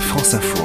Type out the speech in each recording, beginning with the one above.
France Info.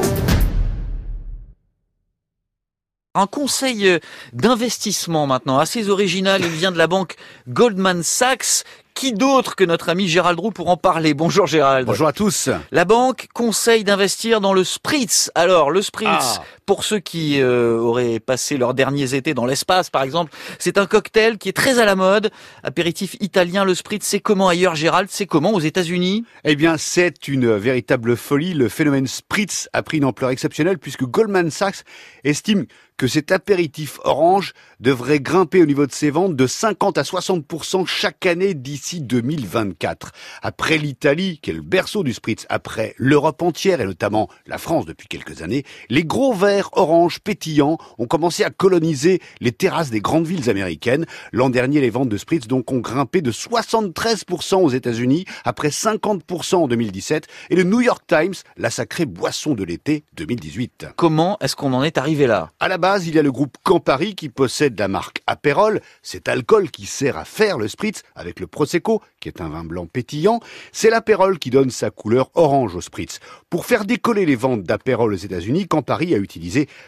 Un conseil euh, d'investissement maintenant, assez original, il vient de la banque Goldman Sachs. Qui d'autre que notre ami Gérald Roux pour en parler? Bonjour Gérald. Bonjour à tous. La banque conseille d'investir dans le spritz. Alors le spritz, Ah. Pour ceux qui euh, auraient passé leurs derniers étés dans l'espace par exemple, c'est un cocktail qui est très à la mode. Apéritif italien, le spritz, c'est comment ailleurs Gérald? C'est comment aux États-Unis? Eh bien, c'est une véritable folie. Le phénomène Spritz a pris une ampleur exceptionnelle puisque Goldman Sachs estime que cet apéritif orange devrait grimper au niveau de ses ventes de 50 à 60% chaque année d'ici 2024. Après l'Italie, qui est le berceau du Spritz, après l'Europe entière et notamment la France depuis quelques années, les gros verres orange pétillants ont commencé à coloniser les terrasses des grandes villes américaines. L'an dernier, les ventes de Spritz donc ont grimpé de 73% aux États-Unis, après 50% en 2017, et le New York Times l'a sacré boisson de l'été 2018. Comment est-ce qu'on en est arrivé là? À la base, il y a le groupe Campari qui possède la marque Aperol, cet alcool qui sert à faire le spritz avec le Prosecco, qui est un vin blanc pétillant. C'est l'Aperol qui donne sa couleur orange au spritz. Pour faire décoller les ventes d'Aperol aux États-Unis, Campari a utilisé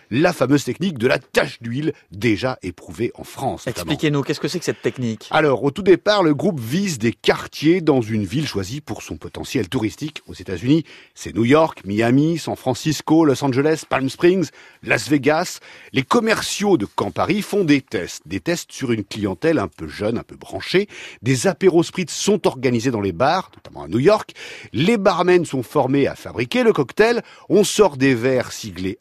la fameuse technique de la tache d'huile, déjà éprouvée en France. Expliquez-nous, qu'est-ce que c'est que cette technique? Alors, au tout départ, le groupe vise des quartiers dans une ville choisie pour son potentiel touristique aux États-Unis. C'est New York, Miami, San Francisco, Los Angeles, Palm Springs, Las Vegas. Les commerciaux de Campari font des tests, des tests sur une clientèle un peu jeune, un peu branchée. Des apéros spritz sont organisés dans les bars, notamment à New York. Les barmen sont formés à fabriquer le cocktail. On sort des verres siglés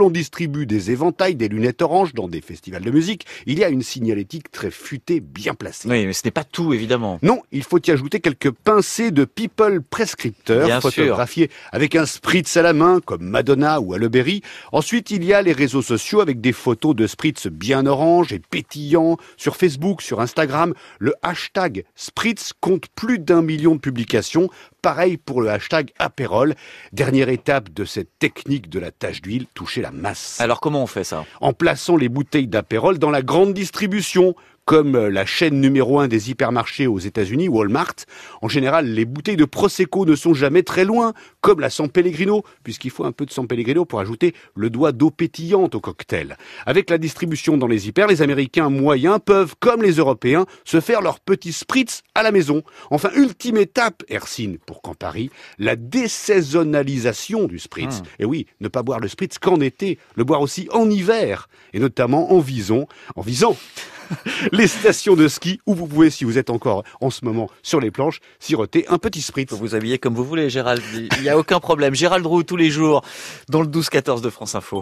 On distribue des éventails, des lunettes oranges dans des festivals de musique. Il y a une signalétique très futée, bien placée. Oui, mais ce n'est pas tout évidemment. Non, il faut y ajouter quelques pincées de people prescripteurs, Bien sûr. photographiés avec un spritz à la main, comme Madonna ou Berry. Ensuite, il y a les réseaux sociaux avec des photos de spritz bien orange et pétillants. Sur Facebook, sur Instagram, le hashtag spritz compte plus d'un million de publications. Pareil pour le hashtag Aperol. Dernière étape de cette technique de la tache d'huile, toucher la masse Alors comment on fait ça? En plaçant les bouteilles d'Aperol dans la grande distribution, comme euh, la chaîne numéro un des hypermarchés aux États-Unis, Walmart. En général, les bouteilles de Prosecco ne sont jamais très loin, comme la San Pellegrino, puisqu'il faut un peu de San Pellegrino pour ajouter le doigt d'eau pétillante au cocktail. Avec la distribution dans les hyper, les Américains moyens peuvent, comme les Européens, se faire leur petit spritz à la maison. Enfin, ultime étape, Ersine, pour Campari, la désaisonnalisation du spritz. Et oui, ne pas boire le spritz qu'en été, le boire aussi en hiver, et notamment en vison, en visant les stations de ski où vous pouvez, si vous êtes encore en ce moment sur les planches, siroter un petit spritz. Vous vous habillez comme vous voulez Gérald, il n'y a aucun problème. Gérald Roux tous les jours dans le 12-14 de France Info.